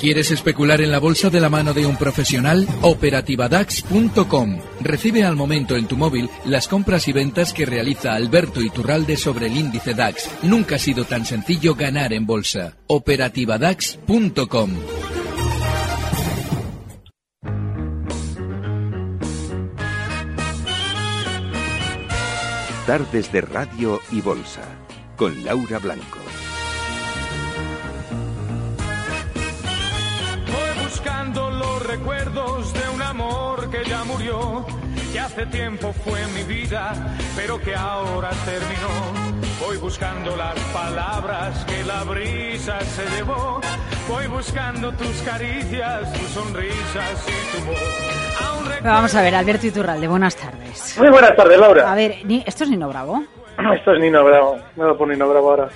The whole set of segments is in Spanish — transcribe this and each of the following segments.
¿Quieres especular en la bolsa de la mano de un profesional? Operativadax.com. Recibe al momento en tu móvil las compras y ventas que realiza Alberto Iturralde sobre el índice DAX. Nunca ha sido tan sencillo ganar en bolsa. Operativadax.com. Tardes de Radio y Bolsa, con Laura Blanco. Buscando los recuerdos de un amor que ya murió, que hace tiempo fue mi vida, pero que ahora terminó. Voy buscando las palabras que la brisa se llevó. Voy buscando tus caricias, tus sonrisas y tu voz. Vamos a ver, Alberto Iturralde, buenas tardes. Muy buenas tardes, Laura. A ver, ni- ¿esto es Nino Bravo? Esto es Nino Bravo. Me dado por Nino Bravo ahora.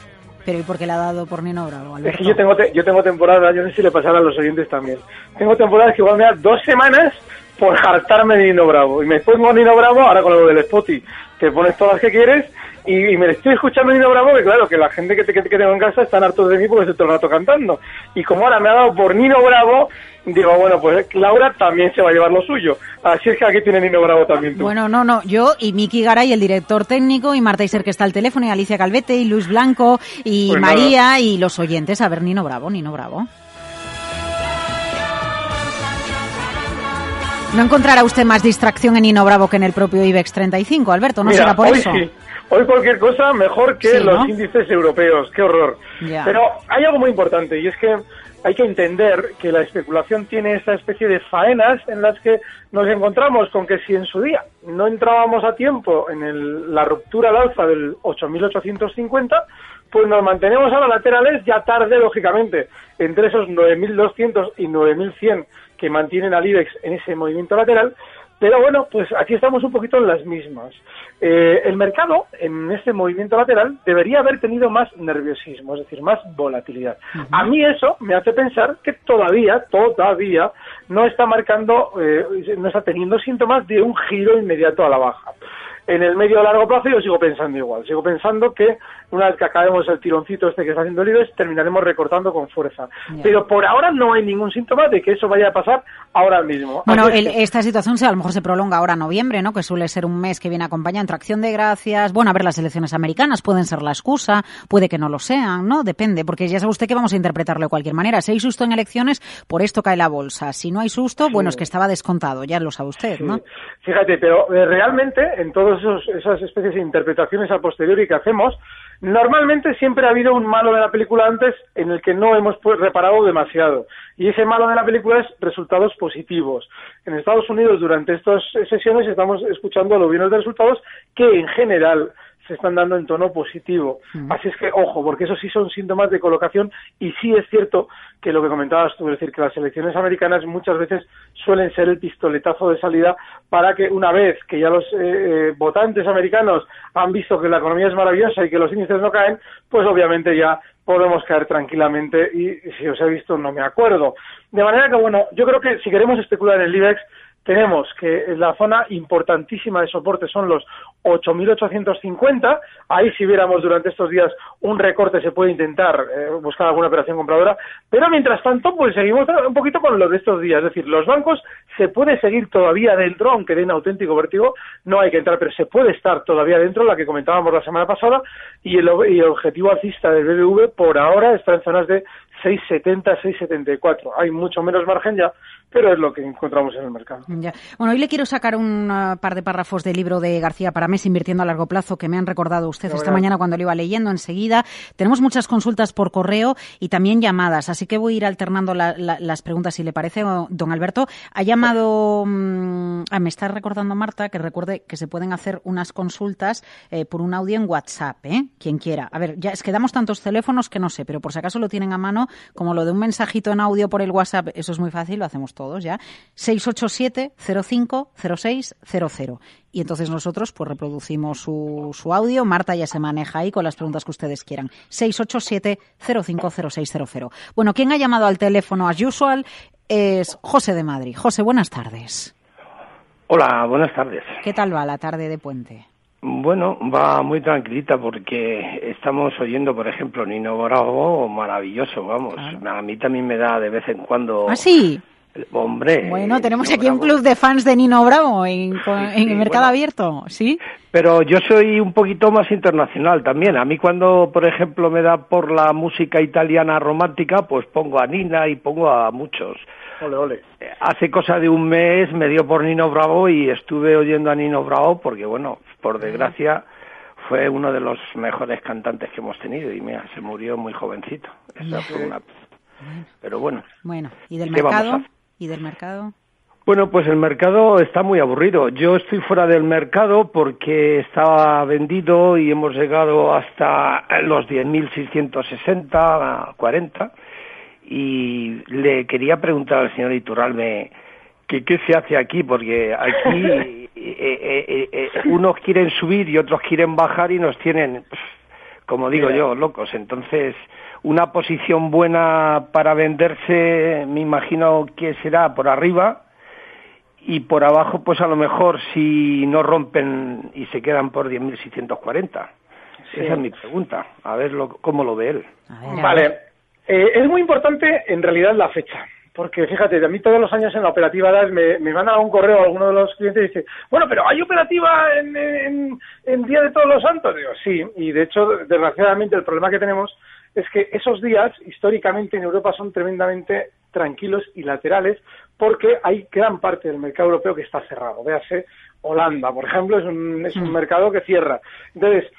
¿Pero y por qué le ha dado por Nino Bravo, Es que yo tengo, te- yo tengo temporadas, yo no sé si le pasará a los oyentes también. Tengo temporadas que igual me da dos semanas por hartarme de Nino Bravo. Y me pongo Nino Bravo, ahora con lo del Spotify, te pones todas las que quieres, y, y me estoy escuchando Nino Bravo, que claro, que la gente que, te- que, que tengo en casa están hartos de mí porque estoy todo el rato cantando. Y como ahora me ha dado por Nino Bravo, digo, bueno, pues Laura también se va a llevar lo suyo. Así es que aquí tiene Nino Bravo también tú. Bueno, no, no, yo y Miki Garay, el director técnico, y Marta Iser, que está al teléfono, y Alicia Calvete, y Luis Blanco, y Pues nada. María, y los oyentes. A ver, Nino Bravo, Nino Bravo. ¿No encontrará usted más distracción en Nino Bravo que en el propio IBEX 35, Alberto? ¿No Mira, será por hoy eso? sí. Hoy cualquier cosa mejor que Sí, los ¿no? índices europeos. Qué horror. Ya. Pero hay algo muy importante y es que hay que entender que la especulación tiene esa especie de faenas en las que nos encontramos con que si en su día no entrábamos a tiempo en el- la ruptura al alza del 8.850, pues nos mantenemos ahora laterales ya tarde, lógicamente, entre esos 9.200 y 9.100 que mantienen al IBEX en ese movimiento lateral. Pero bueno, pues aquí estamos un poquito en las mismas. Eh, el mercado, en ese movimiento lateral, debería haber tenido más nerviosismo, es decir, más volatilidad. A mí eso me hace pensar que todavía, todavía, no está marcando, eh, no está teniendo síntomas de un giro inmediato a la baja. En el medio a largo plazo yo sigo pensando igual. Sigo pensando que una vez que acabemos el tironcito este que está haciendo el IBEX, terminaremos recortando con fuerza. Pero por ahora no hay ningún síntoma de que eso vaya a pasar ahora mismo. Bueno, el- esta situación se, a lo mejor se prolonga ahora a noviembre, ¿no? Que suele ser un mes que viene acompañado entre acción de gracias. Bueno, a ver, las elecciones americanas pueden ser la excusa, puede que no lo sean, ¿no? Depende, porque ya sabe usted que vamos a interpretarlo de cualquier manera. Si hay susto en elecciones, por esto cae la bolsa. Si no hay susto, bueno, es que estaba descontado, ya lo sabe usted, ¿no? Sí. Fíjate, pero eh, realmente en todas esas especies de interpretaciones a posteriori que hacemos, normalmente siempre ha habido un malo de la película antes en el que no hemos pues, reparado demasiado. Y ese malo de la película es resultados positivos. En Estados Unidos, durante estas sesiones, estamos escuchando los bienes de resultados que en general se están dando en tono positivo. Así es que, ojo, porque eso sí son síntomas de colocación y sí es cierto que lo que comentabas tú, es decir, que las elecciones americanas muchas veces suelen ser el pistoletazo de salida para que una vez que ya los eh, eh, votantes americanos han visto que la economía es maravillosa y que los índices no caen, pues obviamente ya podemos caer tranquilamente y si os he visto no me acuerdo. De manera que, bueno, yo creo que si queremos especular en el IBEX, tenemos que la zona importantísima de soporte son los 8.850. Ahí si viéramos durante estos días un recorte se puede intentar eh, buscar alguna operación compradora. Pero mientras tanto, pues seguimos un poquito con lo de estos días. Es decir, los bancos se puede seguir todavía dentro, aunque den auténtico vértigo. No hay que entrar, pero se puede estar todavía dentro, la que comentábamos la semana pasada. Y el, y el objetivo alcista del BBV por ahora está en zonas de 6,70, 6,74. Hay mucho menos margen ya, pero es lo que encontramos en el mercado. Ya. Bueno, hoy le quiero sacar un ah, par de párrafos del libro de García Paramés, Invirtiendo a largo plazo, que me han recordado usted esta mañana cuando lo iba leyendo enseguida. Tenemos muchas consultas por correo y también llamadas, así que voy a ir alternando la- la- las preguntas, si le parece, don Alberto. Ha llamado, mm, ah, me está recordando Marta, que recuerde que se pueden hacer unas consultas eh, por un audio en WhatsApp, ¿eh? Quien quiera. A ver, ya es que damos tantos teléfonos que no sé, pero por si acaso lo tienen a mano, como lo de un mensajito en audio por el WhatsApp, eso es muy fácil, lo hacemos todos ya. 687-050600. Y entonces nosotros pues reproducimos su, su audio. Marta ya se maneja ahí con las preguntas que ustedes quieran. 687-050600. Bueno, ¿quién ha llamado al teléfono as usual? Es José de Madrid. José, buenas tardes. Hola, buenas tardes. ¿Qué tal va la tarde de puente? Bueno, va muy tranquilita porque estamos oyendo, por ejemplo, Nino Bravo, maravilloso, vamos. A mí también me da de vez en cuando... ¿Ah, sí? Hombre. Bueno, tenemos Nino aquí un club de fans de Nino Bravo en, el mercado bueno. abierto, ¿sí? Pero yo soy un poquito más internacional también. A mí cuando, por ejemplo, me da por la música italiana romántica, pues pongo a Nina y pongo a muchos. Ole, ole. Eh, Hace cosa de un mes me dio por Nino Bravo y estuve oyendo a Nino Bravo porque, bueno, por desgracia fue uno de los mejores cantantes que hemos tenido y mira, se murió muy jovencito. Esa fue una... Pero bueno. Bueno, ¿y del ¿Qué vamos a mercado? hacer? ¿Y del mercado? Bueno, pues el mercado está muy aburrido. Yo estoy fuera del mercado porque estaba vendido y hemos llegado hasta los 10.660, 40. Y le quería preguntar al señor Iturralme que qué se hace aquí, porque aquí eh, eh, eh, unos quieren subir y otros quieren bajar y nos tienen, como digo yo, locos. Entonces, una posición buena para venderse, me imagino que será por arriba y por abajo, pues a lo mejor si no rompen y se quedan por 10.640. Esa es mi pregunta. A ver lo, cómo lo ve él. Vale. Eh, es muy importante en realidad la fecha. Porque fíjate, a mí todos los años en la operativa DAS me, me van a un correo alguno de los clientes y dice, bueno, pero ¿hay operativa en, en, en Día de Todos los Santos? Digo, sí, y de hecho, desgraciadamente, el problema que tenemos es que esos días, históricamente en Europa, son tremendamente tranquilos y laterales porque hay gran parte del mercado europeo que está cerrado. Véase, Holanda, por ejemplo, es un, es un mercado que cierra. Entonces,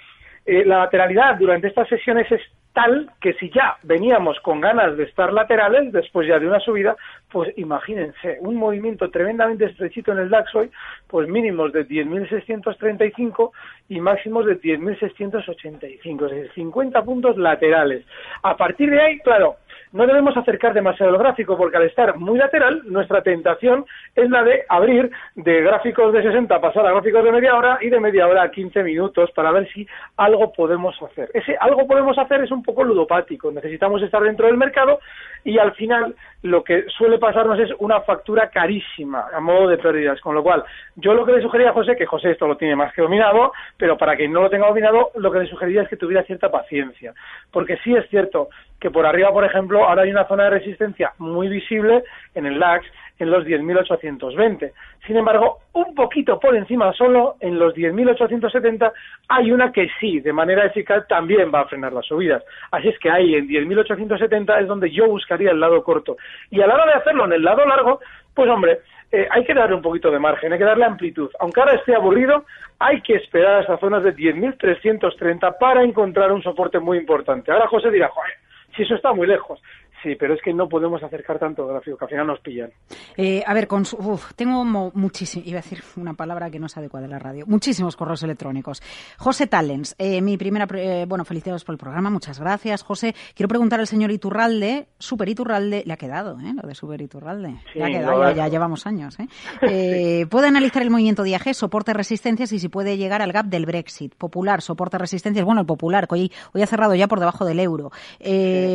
eh, la lateralidad durante estas sesiones es tal que si ya veníamos con ganas de estar laterales, después ya de una subida, pues imagínense, un movimiento tremendamente estrechito en el DAX hoy, pues mínimos de 10.635 y máximos de 10.685, es decir, 50 puntos laterales. A partir de ahí, claro, no debemos acercar demasiado el gráfico porque al estar muy lateral, nuestra tentación es la de abrir de gráficos de 60 pasar a gráficos de media hora y de media hora a 15 minutos para ver si algo podemos hacer. Ese algo podemos hacer es un poco ludopático. Necesitamos estar dentro del mercado y al final lo que suele pasarnos es una factura carísima a modo de pérdidas. Con lo cual, yo lo que le sugería a José, que José esto lo tiene más que dominado, pero para quien no lo tenga dominado, lo que le sugeriría es que tuviera cierta paciencia. Porque sí es cierto que por arriba, por ejemplo, ahora hay una zona de resistencia muy visible en el DAX en los 10.820. Sin embargo, un poquito por encima solo, en los 10.870, hay una que sí, de manera eficaz, también va a frenar las subidas. Así es que ahí, en 10.870, es donde yo buscaría el lado corto. Y a la hora de hacerlo en el lado largo, pues hombre, eh, hay que darle un poquito de margen, hay que darle amplitud. Aunque ahora esté aburrido, hay que esperar a esas zonas de 10.330 para encontrar un soporte muy importante. Ahora José dirá, joder, si eso está muy lejos. Sí, pero es que no podemos acercar tanto gráfico, que al final nos pillan. Eh, a ver, con su- uf, tengo muchísimo, iba a decir una palabra que no es adecuada en la radio, muchísimos correos electrónicos. José Talens, eh, mi primera, eh, bueno, felicidades por el programa, muchas gracias. José, quiero preguntar al señor Iturralde, Super Iturralde, le ha quedado, ¿eh? Lo de Super Iturralde. Sí, le ha quedado, ya, de- ya llevamos años, ¿eh? Eh, Puede analizar el movimiento de IAG, soporte, resistencias y si puede llegar al gap del Brexit. Popular, soporte, resistencias, bueno, el popular, que hoy, hoy ha cerrado ya por debajo del euro.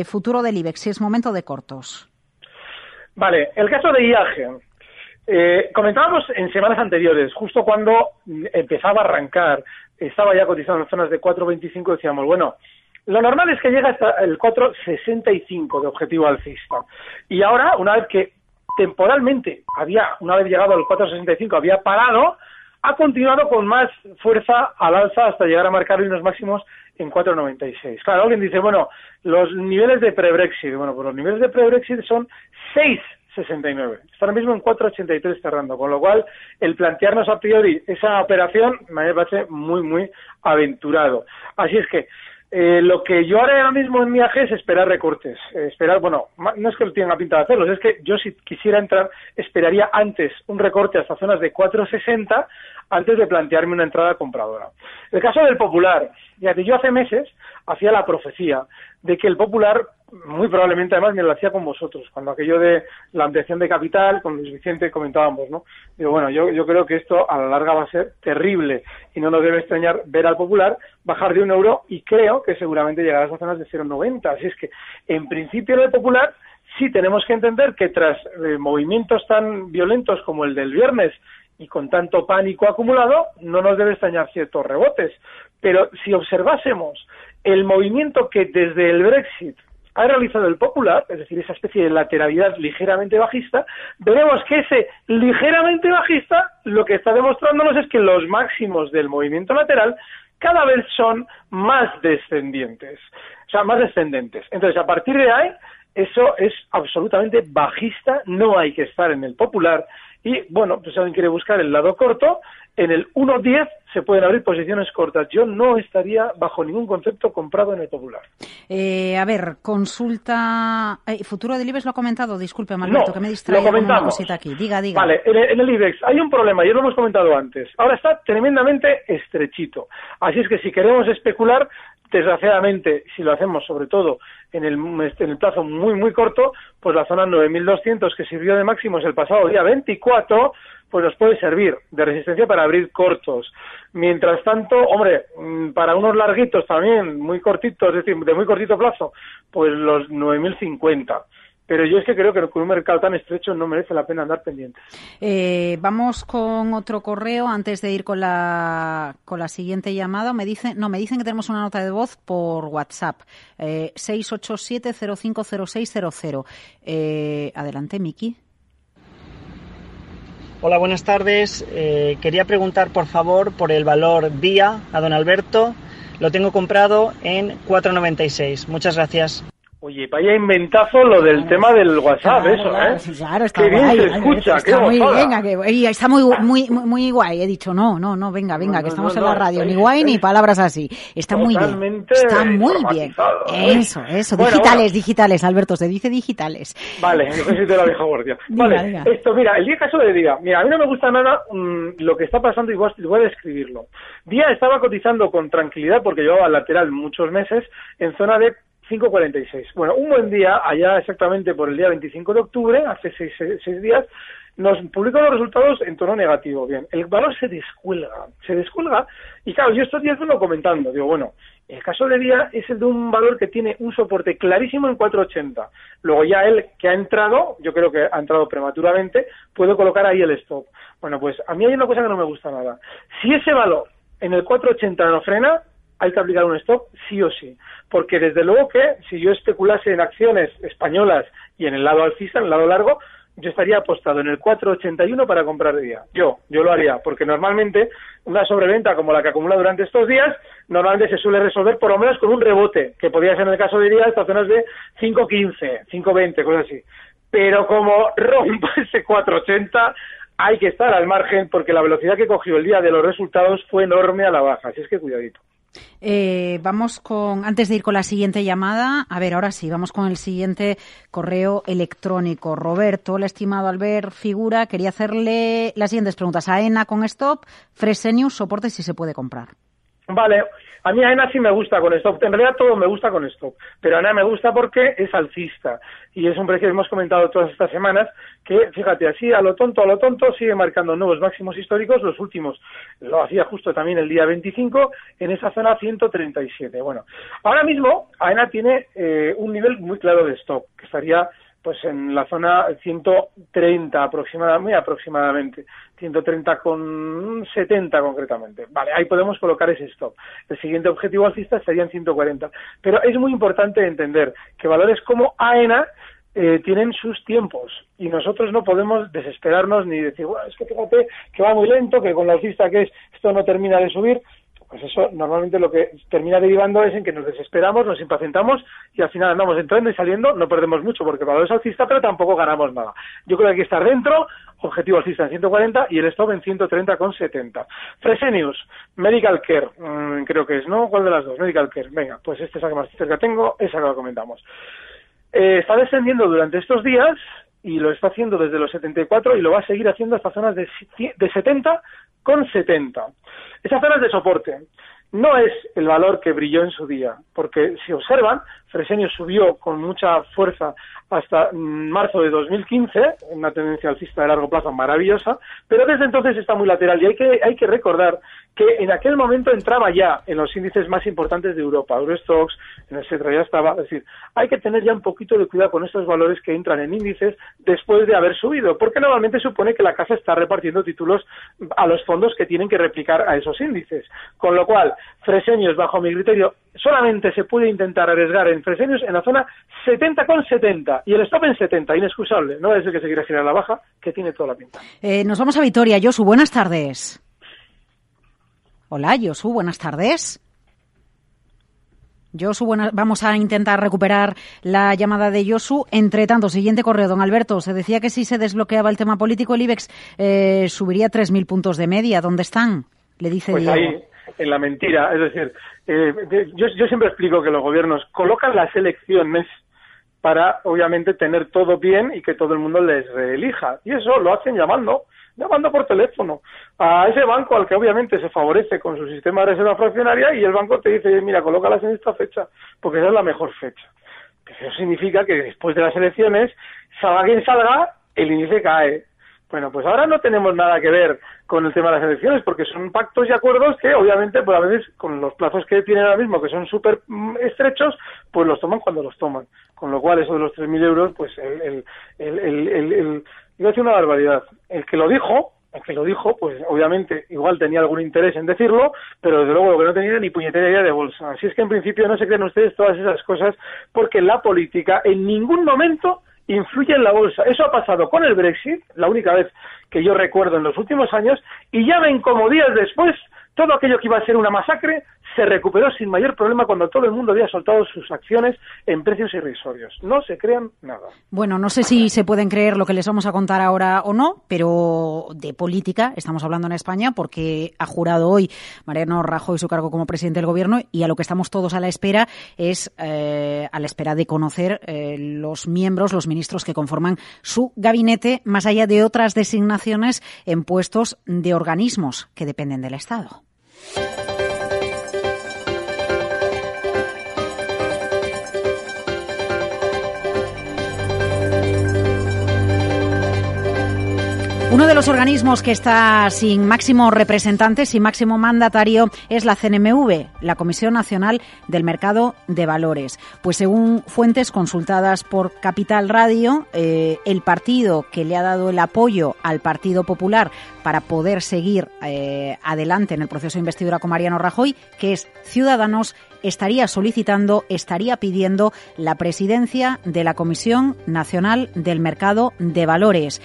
Futuro del IBEX, si es momento de cortos. Vale, el caso de IAG. Eh, comentábamos en semanas anteriores, justo cuando empezaba a arrancar, estaba ya cotizando en zonas de 4.25, decíamos, bueno, lo normal es que llegue hasta el 4.65 de objetivo alcista. Y ahora, una vez que temporalmente había, una vez llegado al 4.65, había parado, ha continuado con más fuerza al alza hasta llegar a marcar unos máximos en 4,96. Claro, alguien dice, bueno, los niveles de pre-Brexit, bueno, pues los niveles de pre-Brexit son 6,69. Está ahora mismo en 4,83 cerrando, con lo cual el plantearnos a priori esa operación me parece muy, muy aventurado. Así es que eh, lo que yo haré ahora mismo en mi AG es esperar recortes. Eh, esperar, bueno, no es que lo tenga pinta de hacerlos, es que yo si quisiera entrar, esperaría antes un recorte hasta zonas de 4,60 antes de plantearme una entrada compradora. El caso del popular, fíjate, yo hace meses hacía la profecía de que el Popular muy probablemente además me lo hacía con vosotros, cuando aquello de la ampliación de capital, con Luis Vicente comentábamos, ¿no? Digo, bueno, yo, creo que esto a la larga va a ser terrible y no nos debe extrañar ver al Popular bajar de un euro y creo que seguramente llegará a esas zonas de 0,90. Así es que, en principio, en el Popular sí tenemos que entender que tras eh, movimientos tan violentos como el del viernes y con tanto pánico acumulado, no nos debe extrañar ciertos rebotes. Pero si observásemos el movimiento que desde el Brexit ha realizado el Popular, es decir, esa especie de lateralidad ligeramente bajista, veremos que ese ligeramente bajista lo que está demostrándonos es que los máximos del movimiento lateral cada vez son más descendientes, o sea, más descendentes. Entonces, a partir de ahí, eso es absolutamente bajista, no hay que estar en el Popular y, bueno, pues alguien quiere buscar el lado corto, en el 1.10 se pueden abrir posiciones cortas. Yo no estaría bajo ningún concepto comprado en el popular. Eh, a ver, consulta. Eh, Futuro del IBEX lo ha comentado, disculpe, Malberto, que me distrae con una cosita aquí. Diga, diga. Vale, en el, en el IBEX hay un problema, ya lo hemos comentado antes. Ahora está tremendamente estrechito. Así es que si queremos especular, desgraciadamente, si lo hacemos sobre todo en el, en el plazo muy, muy corto, pues la zona 9.200 que sirvió de máximos el pasado día 24, pues nos puede servir de resistencia para abrir cortos. Mientras tanto, hombre, mm, para unos larguitos también, muy cortitos, es decir, de muy cortito plazo, pues los 9.050 pero yo es que creo que con un mercado tan estrecho no merece la pena andar pendientes. Eh, vamos con otro correo antes de ir con la, con la siguiente llamada. Me dicen, no, me dicen que tenemos una nota de voz por WhatsApp. Eh, 687-050600. Eh, adelante, Miki. Hola, buenas tardes. Eh, quería preguntar, por favor, por el valor día a don Alberto. Lo tengo comprado en 4,96. Muchas gracias. Oye, vaya inventazo lo del tema del WhatsApp, Claro, eso, claro, ¿eh? claro, está Qué bien guay, se Alberto, escucha, está qué muy, venga, que- está muy, muy, muy, muy guay. He dicho, no, no, no, venga, venga, No, que estamos no, en la radio, ni guay ni palabras así. Está muy bien, está muy bien. Eso, eso, Bueno, digitales, bueno. digitales, Alberto, se dice digitales. Vale, sé si de la vieja guardia. Vale, diga. esto, mira, el día caso de Día. Mira, a mí no me gusta nada mm, lo que está pasando y voy a, voy a describirlo. Día estaba cotizando con tranquilidad porque llevaba lateral muchos meses en zona de 5.46. Bueno, un buen día, allá exactamente por el día 25 de octubre, hace seis, seis- días, nos publicó los resultados en tono negativo. Bien, el valor se descuelga, se descuelga, y claro, yo estos días vengo comentando, digo, bueno, el caso de día es el de un valor que tiene un soporte clarísimo en 4.80. Luego ya él que ha entrado, yo creo que ha entrado prematuramente, puedo colocar ahí el stop. Bueno, pues a mí hay una cosa que no me gusta nada. Si ese valor en el 4.80 no frena, hay que aplicar un stop sí o sí. Porque desde luego que si yo especulase en acciones españolas y en el lado alcista, en el lado largo, yo estaría apostado en el 481 para comprar día. Yo, yo lo haría, porque normalmente una sobreventa como la que acumula durante estos días, normalmente se suele resolver por lo menos con un rebote, que podría ser en el caso de día estas zonas de 5.15, 5.20, cosas así. Pero como rompa ese 480, hay que estar al margen porque la velocidad que cogió el día de los resultados fue enorme a la baja, así es que cuidadito. Eh, vamos con, antes de ir con la siguiente llamada, a ver, ahora sí, vamos con el siguiente correo electrónico. Roberto, el estimado Albert Figura, quería hacerle las siguientes preguntas. AENA con stop, Fresenius, soporte si se puede comprar. Vale, a mí AENA sí me gusta con stop. En realidad todo me gusta con stop. Pero AENA me gusta porque es alcista. Y es un precio que hemos comentado todas estas semanas que, fíjate, así a lo tonto, a lo tonto, sigue marcando nuevos máximos históricos. Los últimos lo hacía justo también el día 25 en esa zona 137. Bueno, ahora mismo AENA tiene eh, un nivel muy claro de stop, que estaría pues en la zona 130 aproximadamente, muy aproximadamente, 130 con 70 concretamente. Vale, ahí podemos colocar ese stop. El siguiente objetivo alcista estaría en 140. Pero es muy importante entender que valores como AENA eh, tienen sus tiempos y nosotros no podemos desesperarnos ni decir, bueno, es que fíjate que va muy lento, que con la alcista que es esto no termina de subir. Pues eso normalmente lo que termina derivando es en que nos desesperamos, nos impacientamos y al final andamos entrando y saliendo, no perdemos mucho porque valor es alcista, pero tampoco ganamos nada. Yo creo que hay que estar dentro, objetivo alcista en 140 y el stop en 130,70. Fresenius, Medical Care, mm, creo que es, ¿no? ¿Cuál de las dos? Medical Care. Venga, pues esta es la que más cerca tengo, esa que la comentamos. Eh, está descendiendo durante estos días y lo está haciendo desde los 74 y lo va a seguir haciendo hasta zonas de, de 70 con 70. Esas zonas de soporte no es el valor que brilló en su día, porque si observan, Fresenio subió con mucha fuerza hasta marzo de 2015, una tendencia alcista de largo plazo maravillosa, pero desde entonces está muy lateral y hay que, hay que recordar que en aquel momento entraba ya en los índices más importantes de Europa, Eurostox, etcétera, ya estaba, es decir, hay que tener ya un poquito de cuidado con estos valores que entran en índices después de haber subido, porque normalmente supone que la casa está repartiendo títulos a los fondos que tienen que replicar a esos índices, con lo cual, Fresenius, bajo mi criterio, solamente se puede intentar arriesgar en Fresenius en la zona 70 con 70 y el stop en 70, inexcusable, no es el que se quiere girar la baja, que tiene toda la pinta. Eh, nos vamos a Vitoria. Josu, buenas tardes. Hola, Josu, buenas tardes. Josu, buena- vamos a intentar recuperar la llamada de Josu. Entre tanto, siguiente correo, don Alberto. Se decía que si se desbloqueaba el tema político, el IBEX eh, subiría 3.000 puntos de media. ¿Dónde están? Le dice Pues Diego. ahí, en la mentira. Es decir, eh, yo, yo siempre explico que los gobiernos colocan las elecciones para, obviamente, tener todo bien y que todo el mundo les reelija. Y eso lo hacen llamando, llamando por teléfono a ese banco al que obviamente se favorece con su sistema de reserva fraccionaria y el banco te dice, mira, colócalas en esta fecha, porque esa es la mejor fecha. Eso significa que después de las elecciones, salga quien salga, el índice cae. Bueno, pues ahora no tenemos nada que ver con el tema de las elecciones, porque son pactos y acuerdos que, obviamente, pues a veces, con los plazos que tienen ahora mismo, que son súper mm, estrechos, pues los toman cuando los toman. Con lo cual, eso de los 3.000 euros, pues el, el, el, el, el- iba a decir una barbaridad. El que lo dijo, el que lo dijo, pues obviamente igual tenía algún interés en decirlo, pero desde luego lo que no tenía ni puñetera idea de bolsa. Así es que en principio no se crean ustedes todas esas cosas, porque la política en ningún momento influye en la bolsa. Eso ha pasado con el Brexit, la única vez que yo recuerdo en los últimos años, y ya ven como días después todo aquello que iba a ser una masacre se recuperó sin mayor problema cuando todo el mundo había soltado sus acciones en precios irrisorios. No se crean nada. Bueno, no sé si se pueden creer lo que les vamos a contar ahora o no, pero de política estamos hablando en España porque ha jurado hoy Mariano Rajoy su cargo como presidente del gobierno y a lo que estamos todos a la espera es eh, a la espera de conocer eh, los miembros, los ministros que conforman su gabinete, más allá de otras designaciones en puestos de organismos que dependen del Estado. Uno de los organismos que está sin máximo representante, sin máximo mandatario, es la CNMV, la Comisión Nacional del Mercado de Valores. Pues según fuentes consultadas por Capital Radio, eh, el partido que le ha dado el apoyo al Partido Popular para poder seguir eh, adelante en el proceso de investidura con Mariano Rajoy, que es Ciudadanos, estaría solicitando, estaría pidiendo la presidencia de la Comisión Nacional del Mercado de Valores.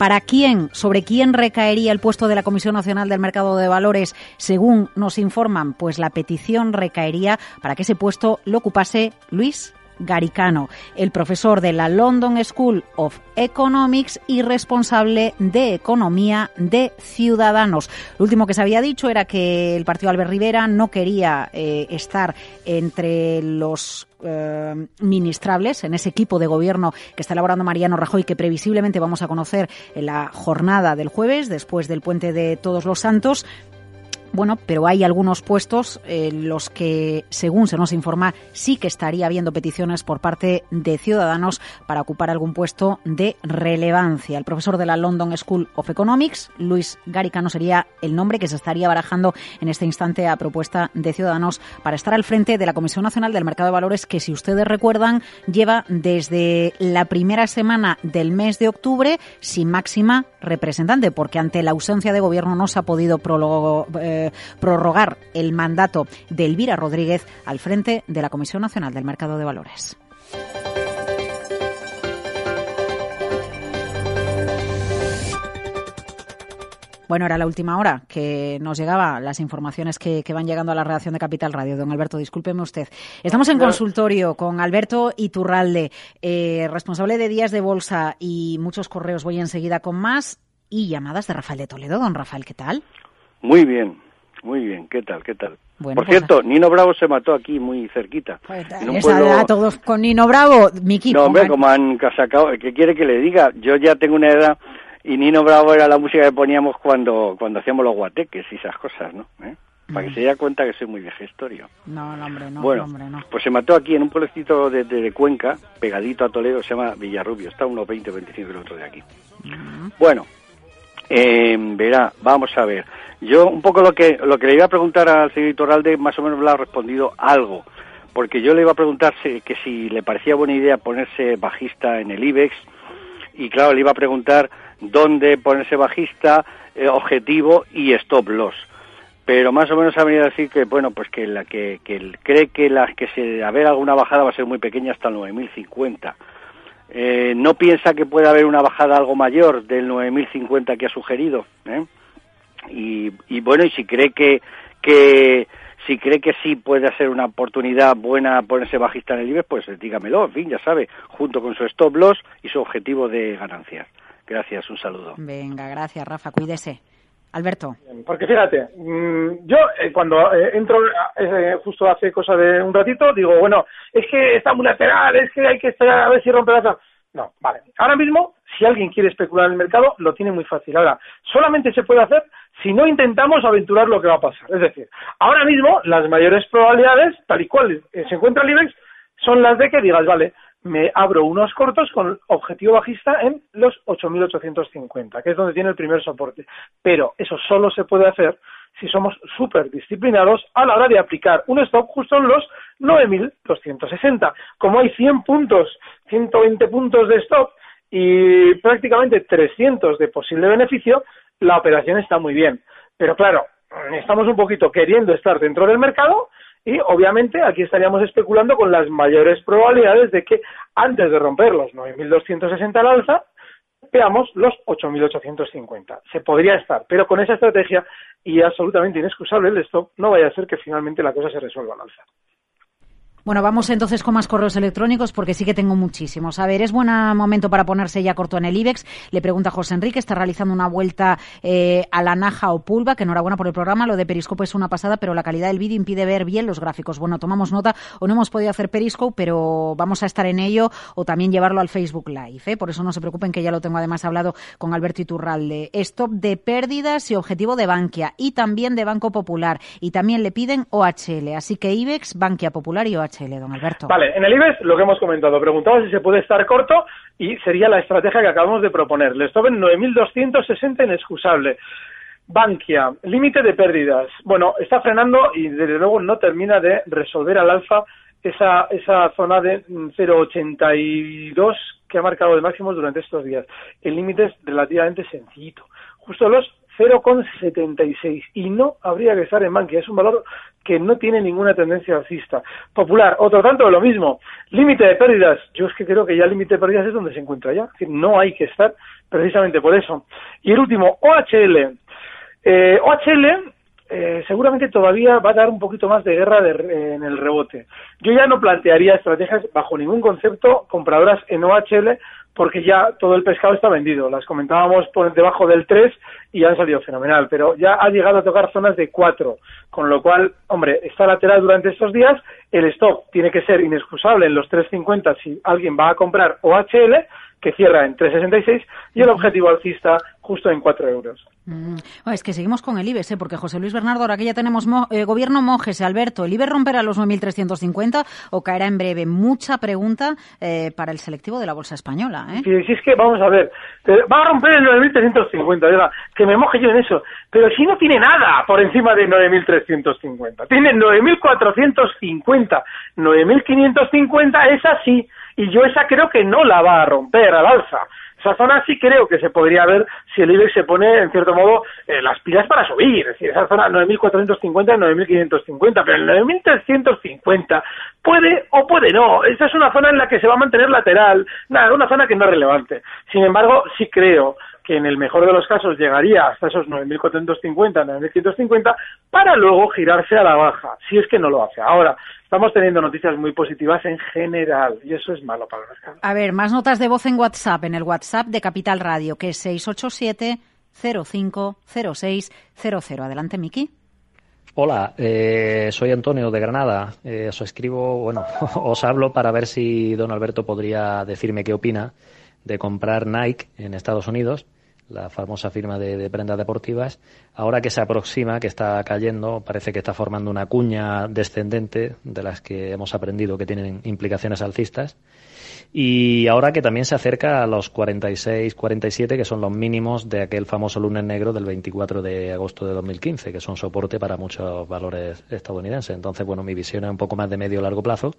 ¿Para quién, sobre quién recaería el puesto de la Comisión Nacional del Mercado de Valores? Según nos informan, pues la petición recaería para que ese puesto lo ocupase Luis Garicano, el profesor de la London School of Economics y responsable de Economía de Ciudadanos. Lo último que se había dicho era que el partido Albert Rivera no quería eh, estar entre los eh, ministrables en ese equipo de gobierno que está elaborando Mariano Rajoy, que previsiblemente vamos a conocer en la jornada del jueves, después del puente de Todos los Santos. Bueno, pero hay algunos puestos en los que, según se nos informa, sí que estaría habiendo peticiones por parte de ciudadanos para ocupar algún puesto de relevancia. El profesor de la London School of Economics, Luis Garicano, sería el nombre que se estaría barajando en este instante a propuesta de ciudadanos para estar al frente de la Comisión Nacional del Mercado de Valores, que, si ustedes recuerdan, lleva desde la primera semana del mes de octubre sin máxima representante, porque ante la ausencia de gobierno no se ha podido prolo- eh, prorrogar el mandato de Elvira Rodríguez al frente de la Comisión Nacional del Mercado de Valores. Bueno, era la última hora que nos llegaba las informaciones que, que van llegando a la redacción de Capital Radio. Don Alberto, discúlpeme usted. Estamos en consultorio con Alberto Iturralde, eh, responsable de días de bolsa y muchos correos. Voy enseguida con más y llamadas de Rafael de Toledo. Don Rafael, ¿qué tal? Muy bien, muy bien. ¿Qué tal? ¿Qué tal? Bueno, Por pues- cierto, Nino Bravo se mató aquí muy cerquita. en un pueblo- a todos con Nino Bravo, Miki. No, hombre, pongan- como han casacado, ¿qué quiere que le diga? Yo ya tengo una edad y Nino Bravo era la música que poníamos cuando cuando hacíamos los guateques y esas cosas, ¿no? ¿Eh? para que se dé cuenta que soy muy viejestorio. No, no, hombre, no, bueno, no, hombre, no. pues se mató aquí en un pueblecito de, de- de Cuenca, pegadito a Toledo, se llama Villarrubio, está a unos 20 o 25 kilómetros de aquí. Bueno, eh, verá, vamos a ver. Yo un poco lo que lo que le iba a preguntar al señor Iturralde, más o menos me lo ha respondido algo, porque yo le iba a preguntar si- que si le parecía buena idea ponerse bajista en el IBEX, y claro, le iba a preguntar dónde ponerse bajista, eh, objetivo y stop loss. Pero más o menos ha venido a decir que, bueno, pues que la que, que cree que las que se haber alguna bajada va a ser muy pequeña hasta el 9050. Eh, no piensa que puede haber una bajada algo mayor del 9050 que ha sugerido, ¿eh? y, y bueno, y si cree que, que si cree que sí puede ser una oportunidad buena ponerse bajista en el IBEX, pues dígamelo, en fin, ya sabe, junto con su stop loss y su objetivo de ganancias. Gracias, un saludo. Venga, gracias, Rafa, cuídese. Alberto. Porque fíjate, mm, yo eh, cuando eh, entro eh, justo hace cosa de un ratito, digo, bueno, es que está muy lateral, es que hay que esperar a ver si rompe la. No, vale. Ahora mismo, si alguien quiere especular en el mercado, lo tiene muy fácil. Ahora, solamente se puede hacer si no intentamos aventurar lo que va a pasar. Es decir, ahora mismo las mayores probabilidades, tal y cual se encuentra el IBEX, son las de que digas, vale, me abro unos cortos con objetivo bajista en los 8.850, que es donde tiene el primer soporte. Pero eso solo se puede hacer si somos súper disciplinados a la hora de aplicar un stop justo en los 9.260. Como hay 100 puntos, 120 puntos de stop y prácticamente 300 de posible beneficio, la operación está muy bien. Pero claro, estamos un poquito queriendo estar dentro del mercado y obviamente aquí estaríamos especulando con las mayores probabilidades de que antes de romper los 9.260 al alza, veamos los 8.850. Se podría estar, pero con esa estrategia y absolutamente inexcusable el stop, no vaya a ser que finalmente la cosa se resuelva al alza. Bueno, vamos entonces con más correos electrónicos porque sí que tengo muchísimos. A ver, ¿es buen momento para ponerse ya corto en el IBEX? Le pregunta José Enrique, está realizando una vuelta eh, a la Naja o Pulva, que enhorabuena por el programa. Lo de Periscope es una pasada, pero la calidad del vídeo impide ver bien los gráficos. Bueno, tomamos nota o no hemos podido hacer Periscope, pero vamos a estar en ello o también llevarlo al Facebook Live. ¿eh? Por eso no se preocupen que ya lo tengo además hablado con Alberto Iturralde. Stop de pérdidas y objetivo de Bankia y también de Banco Popular. Y también le piden OHL. Así que IBEX, Bankia Popular y OHL. Don Alberto. Vale, en el IBEX lo que hemos comentado, preguntaba si se puede estar corto y sería la estrategia que acabamos de proponer. Le stop en 9.260 inexcusable. Bankia, límite de pérdidas. Bueno, está frenando y desde luego no termina de resolver al alfa esa, esa zona de 0,82 que ha marcado de máximos durante estos días. El límite es relativamente sencillito. Justo los 0,76 y no habría que estar en Bankia. Es un valor que no tiene ninguna tendencia alcista. Popular, otro tanto de lo mismo. Límite de pérdidas. Yo es que creo que ya el límite de pérdidas es donde se encuentra ya. No hay que estar precisamente por eso. Y el último, OHL. Eh, OHL eh, seguramente todavía va a dar un poquito más de guerra de, eh, en el rebote. Yo ya no plantearía estrategias bajo ningún concepto compradoras en OHL porque ya todo el pescado está vendido. Las comentábamos por debajo del 3 y han salido fenomenal, pero ya ha llegado a tocar zonas de 4, con lo cual, hombre, está lateral durante estos días, el stop tiene que ser inexcusable en los 3.50 si alguien va a comprar OHL, que cierra en 3,66 y el objetivo alcista justo en 4 euros. Mm. Es que seguimos con el IBEX, ¿eh? porque José Luis Bernardo, ahora que ya tenemos mo eh, gobierno, mójese, Alberto, ¿el IBEX romperá los 9.350 o caerá en breve? Mucha pregunta eh, para el selectivo de la Bolsa Española. ¿eh? Si, si es que, vamos a ver, va a romper el 9.350, oiga, que me moje yo en eso, pero si no tiene nada por encima de 9.350, tiene 9.450, 9.550, esa sí, y yo esa creo que no la va a romper al alza. Esa zona sí creo que se podría ver si el IBEX se pone, en cierto modo, eh, las pilas para subir. Es decir, esa zona 9.450, 9.550, pero el 9.350 puede o puede no. Esa es una zona en la que se va a mantener lateral. Nada, una zona que no es relevante. Sin embargo, sí creo que en el mejor de los casos llegaría hasta esos 9.450, 9.550, para luego girarse a la baja, si es que no lo hace. Ahora, estamos teniendo noticias muy positivas en general, y eso es malo para el mercado. A ver, más notas de voz en WhatsApp, en el WhatsApp de Capital Radio, que es 687-050600. Adelante, Miki. Hola, eh, soy Antonio de Granada. Eh, os escribo, bueno, os hablo para ver si don Alberto podría decirme qué opina de comprar Nike en Estados Unidos. la famosa firma de, prendas deportivas, ahora que se aproxima, que está cayendo, parece que está formando una cuña descendente de las que hemos aprendido que tienen implicaciones alcistas. Y ahora que también se acerca a los 46, 47, que son los mínimos de aquel famoso lunes negro del 24 de agosto de 2015, que son soporte para muchos valores estadounidenses. Entonces, bueno, mi visión es un poco más de medio largo plazo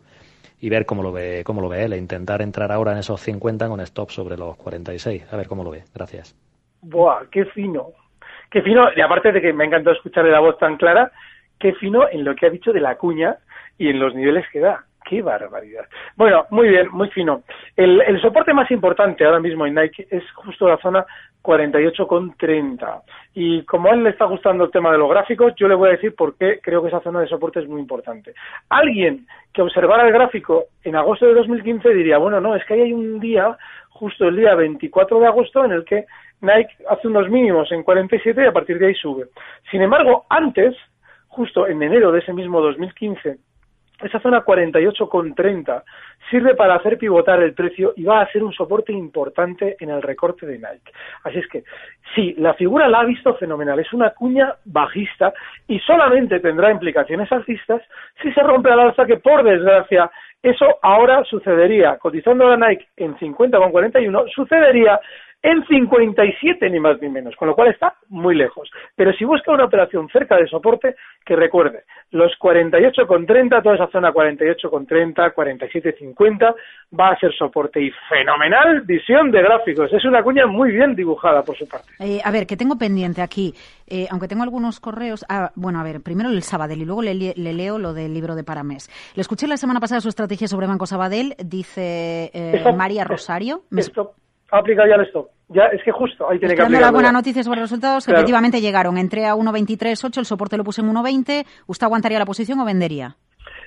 y ver cómo lo ve, cómo lo ve él, e intentar entrar ahora en esos 50 con stop sobre los 46. A ver cómo lo ve. Gracias. Buah, qué fino. Qué fino, y aparte de que me ha encantado escucharle la voz tan clara, qué fino en lo que ha dicho de la cuña y en los niveles que da. ¡Qué barbaridad! Bueno, muy bien, muy fino. El, soporte más importante ahora mismo en Nike es justo la zona 48,30. Y como a él le está gustando el tema de los gráficos, yo le voy a decir por qué creo que esa zona de soporte es muy importante. Alguien que observara el gráfico en agosto de 2015 diría, bueno, no, es que ahí hay un día, justo el día 24 de agosto, en el que Nike hace unos mínimos en 47 y a partir de ahí sube. Sin embargo, antes, justo en enero de ese mismo 2015, esa zona 48,30 sirve para hacer pivotar el precio y va a ser un soporte importante en el recorte de Nike. Así es que, sí, la figura la ha visto fenomenal. Es una cuña bajista y solamente tendrá implicaciones alcistas si se rompe al alza, que por desgracia eso ahora sucedería. Cotizando la Nike en 50,41, sucedería en 57 ni más ni menos, con lo cual está muy lejos. Pero si busca una operación cerca de soporte, que recuerde, los 48,30, toda esa zona 48,30, 47,50, va a ser soporte y fenomenal visión de gráficos. Es una cuña muy bien dibujada por su parte. Eh, a ver, que tengo pendiente aquí, eh, aunque tengo algunos correos. Ah, bueno, a ver, primero el Sabadell y luego le, leo lo del libro de Paramés. Le escuché la semana pasada su estrategia sobre Banco Sabadell, dice eh, María Rosario. Ha aplicado ya el stop. Ya, es que justo ahí tiene que aplicar. la buena noticia sobre los resultados, que efectivamente llegaron. Entré a 1.23.8, el soporte lo puse en 1.20. ¿Usted aguantaría la posición o vendería?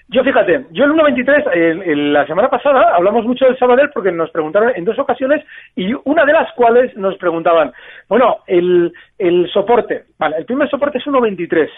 Yo fíjate, yo el 1.23, la semana pasada hablamos mucho del Sabadell porque nos preguntaron en dos ocasiones y una de las cuales nos preguntaban, bueno, el, el soporte, vale, el primer soporte es 1.23,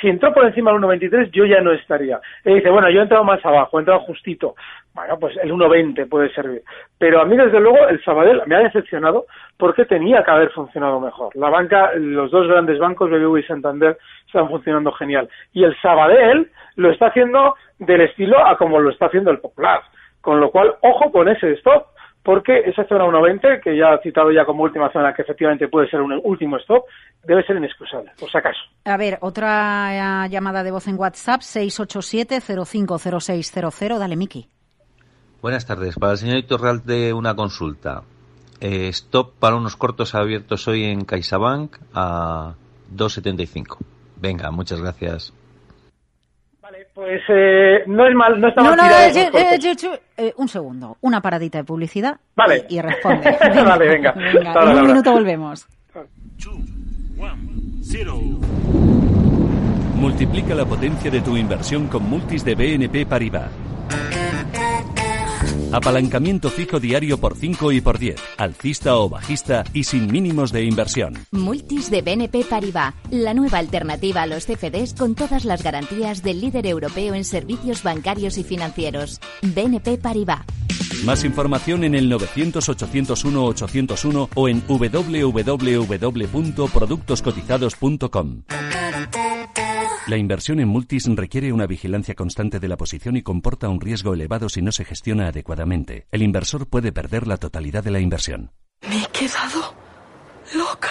si entró por encima del 1.23 yo ya no estaría. Y dice, bueno, yo he entrado más abajo, he entrado justito, bueno, pues el 1.20 puede servir. Pero a mí desde luego el Sabadell me ha decepcionado porque tenía que haber funcionado mejor. La banca, los dos grandes bancos, BBV y Santander, están funcionando genial. Y el Sabadell lo está haciendo del estilo a como lo está haciendo el Popular. Con lo cual, ojo con ese stop, porque esa zona 1.20, que ya ha citado ya como última zona, que efectivamente puede ser un último stop, debe ser inexcusable, por si acaso. A ver, otra llamada de voz en WhatsApp, 687-050600. Dale, Miki. Buenas tardes. Para el señor Iturral de una consulta. Eh, stop para unos cortos abiertos hoy en CaixaBank a 2.75. Venga, muchas gracias. Pues eh, no es mal, no está mal no, eh, eh, un segundo, una paradita de publicidad vale. y, responde. vale, venga. en un minuto volvemos. Multiplica la potencia de tu inversión con multis de BNP Paribas. Apalancamiento fijo diario por 5 y por 10, alcista o bajista y sin mínimos de inversión. Multis de BNP Paribas, la nueva alternativa a los CFDs con todas las garantías del líder europeo en servicios bancarios y financieros. BNP Paribas. Más información en el 900-801-801 o en www.productoscotizados.com. La inversión en multis requiere una vigilancia constante de la posición y comporta un riesgo elevado si no se gestiona adecuadamente. El inversor puede perder la totalidad de la inversión. Me he quedado loca.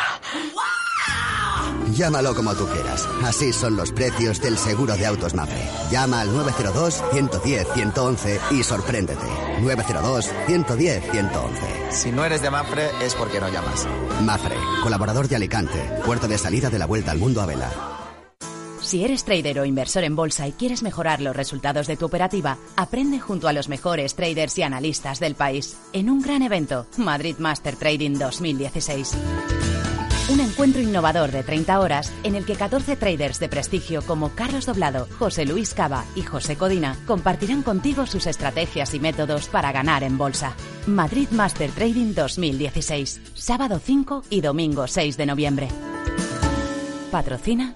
Llámalo como tú quieras. Así son los precios del seguro de autos Mafre. Llama al 902-110-111 y sorpréndete. 902-110-111. Si no eres de Mafre es porque no llamas. Mafre, colaborador de Alicante, puerta de salida de la vuelta al mundo a vela. Si eres trader o inversor en bolsa y quieres mejorar los resultados de tu operativa, aprende junto a los mejores traders y analistas del país en un gran evento, Madrid Master Trading 2016. Un encuentro innovador de 30 horas en el que 14 traders de prestigio como Carlos Doblado, José Luis Cava y José Codina compartirán contigo sus estrategias y métodos para ganar en bolsa. Madrid Master Trading 2016, sábado 5 y domingo 6 de noviembre. Patrocina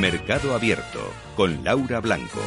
Mercado Abierto con Laura Blanco.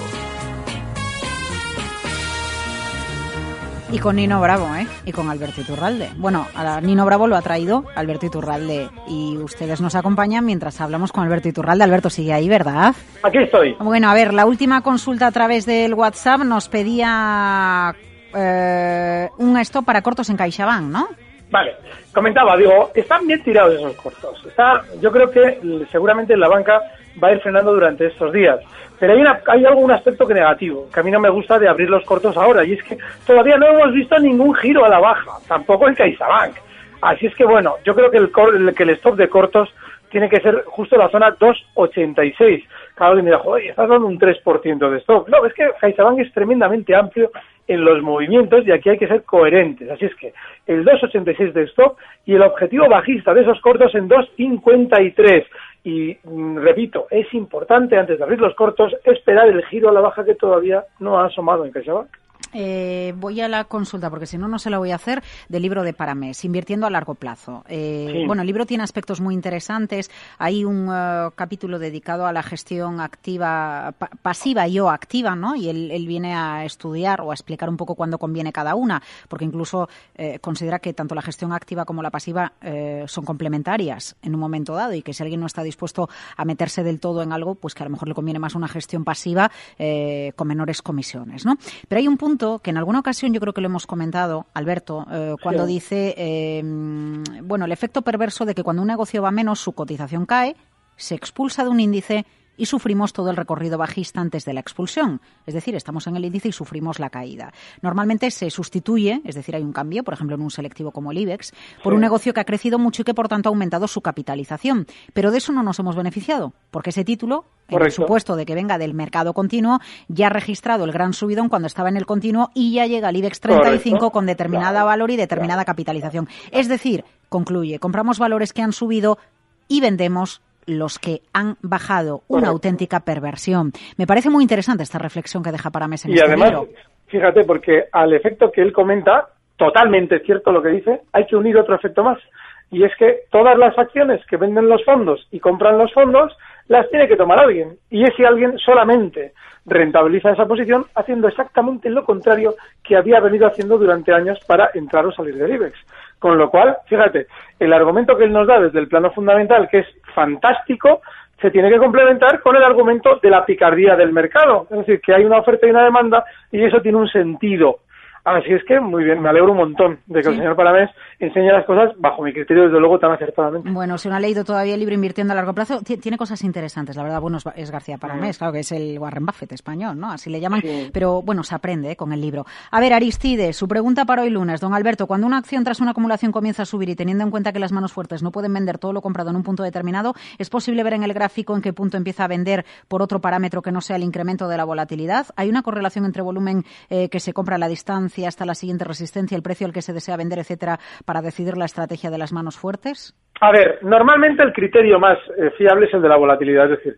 Y con Nino Bravo, ¿eh? Y con Alberto Iturralde. Bueno, a Nino Bravo lo ha traído Alberto Iturralde y ustedes nos acompañan mientras hablamos con Alberto Iturralde. Alberto sigue ahí, ¿verdad? Aquí estoy. Bueno, a ver, la última consulta a través del WhatsApp nos pedía eh, un stop para cortos en CaixaBank, ¿no? Vale, comentaba, digo, están bien tirados esos cortos. Está, yo creo que seguramente la banca va a ir frenando durante estos días. Pero hay, una, hay algún aspecto que negativo, que a mí no me gusta de abrir los cortos ahora, y es que todavía no hemos visto ningún giro a la baja, tampoco en CaixaBank. Así es que bueno, yo creo que el, cor- el- que el stop de cortos tiene que ser justo la zona 2,86. Cada alguien dirá, joder, estás dando un 3% de stop. No, es que CaixaBank es tremendamente amplio en los movimientos y aquí hay que ser coherentes. Así es que el 2,86 de stop y el objetivo bajista de esos cortos en 2,53. Y mm, repito, es importante antes de abrir los cortos esperar el giro a la baja que todavía no ha asomado en CaixaBank. Eh, voy a la consulta, porque si no, no se la voy a hacer, del libro de Paramés, Invirtiendo a largo plazo. Eh, Sí. Bueno, el libro tiene aspectos muy interesantes. Hay un eh, capítulo dedicado a la gestión activa, pa- pasiva y o activa, ¿no? Y él, él viene a estudiar o a explicar un poco cuándo conviene cada una, porque incluso eh, considera que tanto la gestión activa como la pasiva son complementarias en un momento dado y que si alguien no está dispuesto a meterse del todo en algo, pues que a lo mejor le conviene más una gestión pasiva eh, con menores comisiones, ¿no? Pero hay un punto que en alguna ocasión yo creo que lo hemos comentado, Alberto, eh, cuando Sí. dice, eh, mm, bueno, el efecto perverso de que cuando un negocio va menos, su cotización cae, se expulsa de un índice y sufrimos todo el recorrido bajista antes de la expulsión. Es decir, estamos en el índice y sufrimos la caída. Normalmente se sustituye, es decir, hay un cambio, por ejemplo, en un selectivo como el IBEX, por Sí. un negocio que ha crecido mucho y que, por tanto, ha aumentado su capitalización. Pero de eso no nos hemos beneficiado, porque ese título, en el supuesto de que venga del mercado continuo, ya ha registrado el gran subidón cuando estaba en el continuo y ya llega al IBEX 35 Correcto. con determinada valor y determinada capitalización. Es decir, concluye, compramos valores que han subido y vendemos los que han bajado. Una Correcto. auténtica perversión. Me parece muy interesante esta reflexión que deja Parames en Y este además, fíjate, porque al efecto que él comenta, totalmente cierto lo que dice, hay que unir otro efecto más. Y es que todas las acciones que venden los fondos y compran los fondos, las tiene que tomar alguien. Y ese alguien solamente rentabiliza esa posición haciendo exactamente lo contrario que había venido haciendo durante años para entrar o salir del IBEX. Con lo cual, fíjate, el argumento que él nos da desde el plano fundamental, que es fantástico, se tiene que complementar con el argumento de la picardía del mercado. Es decir, que hay una oferta y una demanda y eso tiene un sentido. Así es que, muy bien, me alegro un montón de que el señor Paramés enseñe las cosas, bajo mi criterio, desde luego, tan acertadamente. Bueno, si no ha leído todavía el libro Invirtiendo a largo plazo, ti- tiene cosas interesantes. La verdad, bueno, es, García Paramés, claro que es el Warren Buffett español, ¿no? Así le llaman. Sí. Pero bueno, se aprende ¿eh? con el libro. A ver, Aristide, su pregunta para hoy lunes. Don Alberto, cuando una acción tras una acumulación comienza a subir y teniendo en cuenta que las manos fuertes no pueden vender todo lo comprado en un punto determinado, ¿es posible ver en el gráfico en qué punto empieza a vender por otro parámetro que no sea el incremento de la volatilidad? ¿Hay una correlación entre volumen eh, que se compra a la distancia hasta la siguiente resistencia, el precio al que se desea vender, etcétera, para decidir la estrategia de las manos fuertes? A ver, normalmente el criterio más eh, fiable es el de la volatilidad, es decir,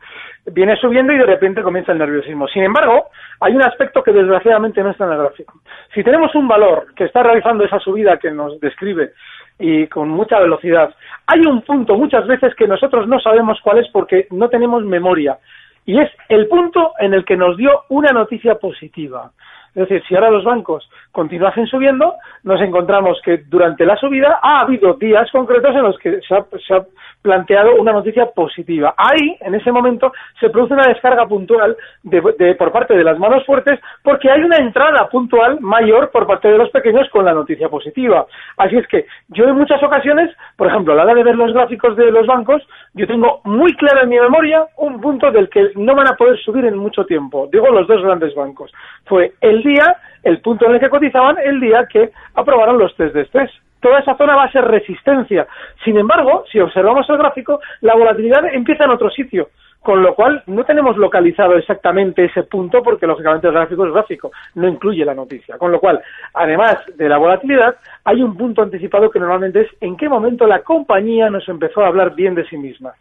viene subiendo y de repente comienza el nerviosismo. Sin embargo, hay un aspecto que desgraciadamente no está en el gráfico. Si tenemos un valor que está realizando esa subida que nos describe y con mucha velocidad, hay un punto muchas veces que nosotros no sabemos cuál es porque no tenemos memoria. Y es el punto en el que nos dio una noticia positiva. Es decir, si ahora los bancos continuasen subiendo, nos encontramos que durante la subida ha habido días concretos en los que se ha, planteado una noticia positiva. Ahí, en ese momento, se produce una descarga puntual de, de- por parte de las manos fuertes porque hay una entrada puntual mayor por parte de los pequeños con la noticia positiva. Así es que yo en muchas ocasiones, por ejemplo, a la hora de ver los gráficos de los bancos, yo tengo muy claro en mi memoria un punto del que no van a poder subir en mucho tiempo. Digo los dos grandes bancos. Fue el día, el punto en el que cotizaban, el día que aprobaron los test de estrés. Toda esa zona va a ser resistencia. Sin embargo, si observamos el gráfico, la volatilidad empieza en otro sitio. con lo cual no tenemos localizado exactamente ese punto porque lógicamente el gráfico es gráfico, no incluye la noticia. Con lo cual, además de la volatilidad, hay un punto anticipado que normalmente es en qué momento la compañía nos empezó a hablar bien de sí misma.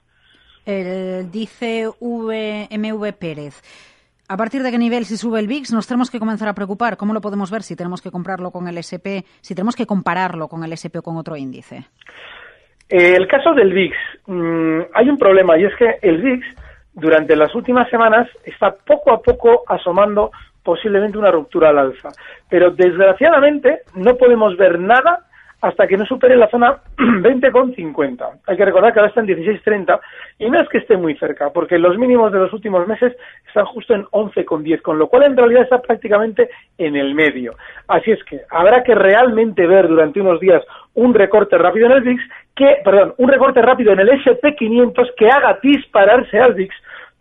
dice MV Pérez. ¿A partir de qué nivel, si sube el VIX, nos tenemos que comenzar a preocupar? ¿Cómo lo podemos ver si tenemos que comprarlo con el SP, si tenemos que compararlo con el SP o con otro índice? Eh, el caso del VIX, mm, hay un problema y es que el VIX durante las últimas semanas está poco a poco asomando posiblemente una ruptura al alza. Pero desgraciadamente no podemos ver nada hasta que no supere la zona 20,50. Hay que recordar que ahora está en 16,30 y no es que esté muy cerca, porque los mínimos de los últimos meses están justo en 11,10, con lo cual en realidad está prácticamente en el medio. Así es que habrá que realmente ver durante unos días un recorte rápido en el VIX, que, perdón, un recorte rápido en el SP500 que haga dispararse al VIX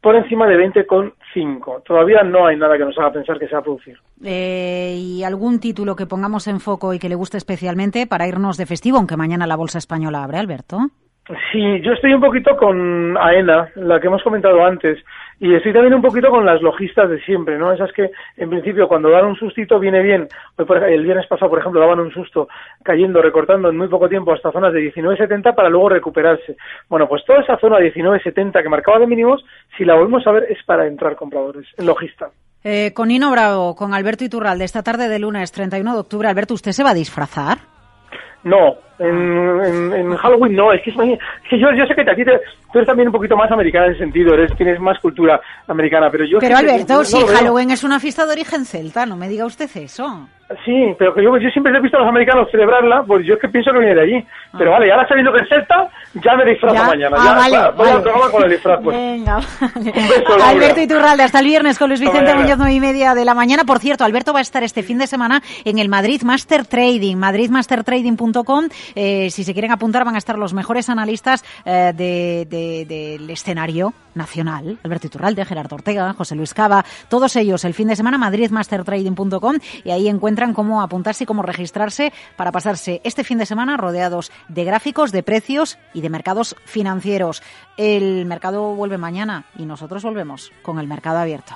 por encima de 20,5. Todavía no hay nada que nos haga pensar que se va a producir. Eh, ¿Y algún título que pongamos en foco y que le guste especialmente para irnos de festivo, aunque mañana la Bolsa Española abre, Alberto? Sí, yo estoy un poquito con AENA, la que hemos comentado antes, y estoy también un poquito con las lojistas de siempre, ¿no? Esas que, en principio, cuando dan un sustito viene bien. El viernes pasado, por ejemplo, daban un susto cayendo, recortando en muy poco tiempo hasta zonas de 19.70 para luego recuperarse. Bueno, pues toda esa zona de 19.70 que marcaba de mínimos, si la volvemos a ver, es para entrar compradores, en lojista. Eh, con Ino Bravo, con Alberto Iturralde, esta tarde de lunes 31 de octubre. Alberto, ¿usted se va a disfrazar? No, en, en, Halloween no, es que, es, que yo, yo sé que a ti te, tú eres también un poquito más americana en ese sentido, eres, tienes más cultura americana, pero yo... Pero Alberto, si Halloween es una fiesta de origen celta, no me diga usted eso. Sí, pero que yo, yo siempre he visto a los americanos celebrarla, pues yo es que pienso que viene de allí. Pero ah. vale, ahora sabiendo que es celta, ya me disfrazo mañana. Ah, ya, vale, voy a con el disfraz. Pues. Venga, vale. Un beso, Alberto Iturralde, hasta el viernes con Luis Vicente Muñoz, nueve y media de la mañana. Por cierto, Alberto va a estar este fin de semana en el Madrid Master Trading, madridmastertrading.com. Eh, si se quieren apuntar, van a estar los mejores analistas eh, de, de, del escenario nacional. Alberto Iturralde, Gerardo Ortega, José Luis Cava, todos ellos el fin de semana, madridmastertrading.com y ahí encuentran cómo apuntarse y cómo registrarse para pasarse este fin de semana rodeados de gráficos, de precios y de mercados financieros. El mercado vuelve mañana y nosotros volvemos con el mercado abierto.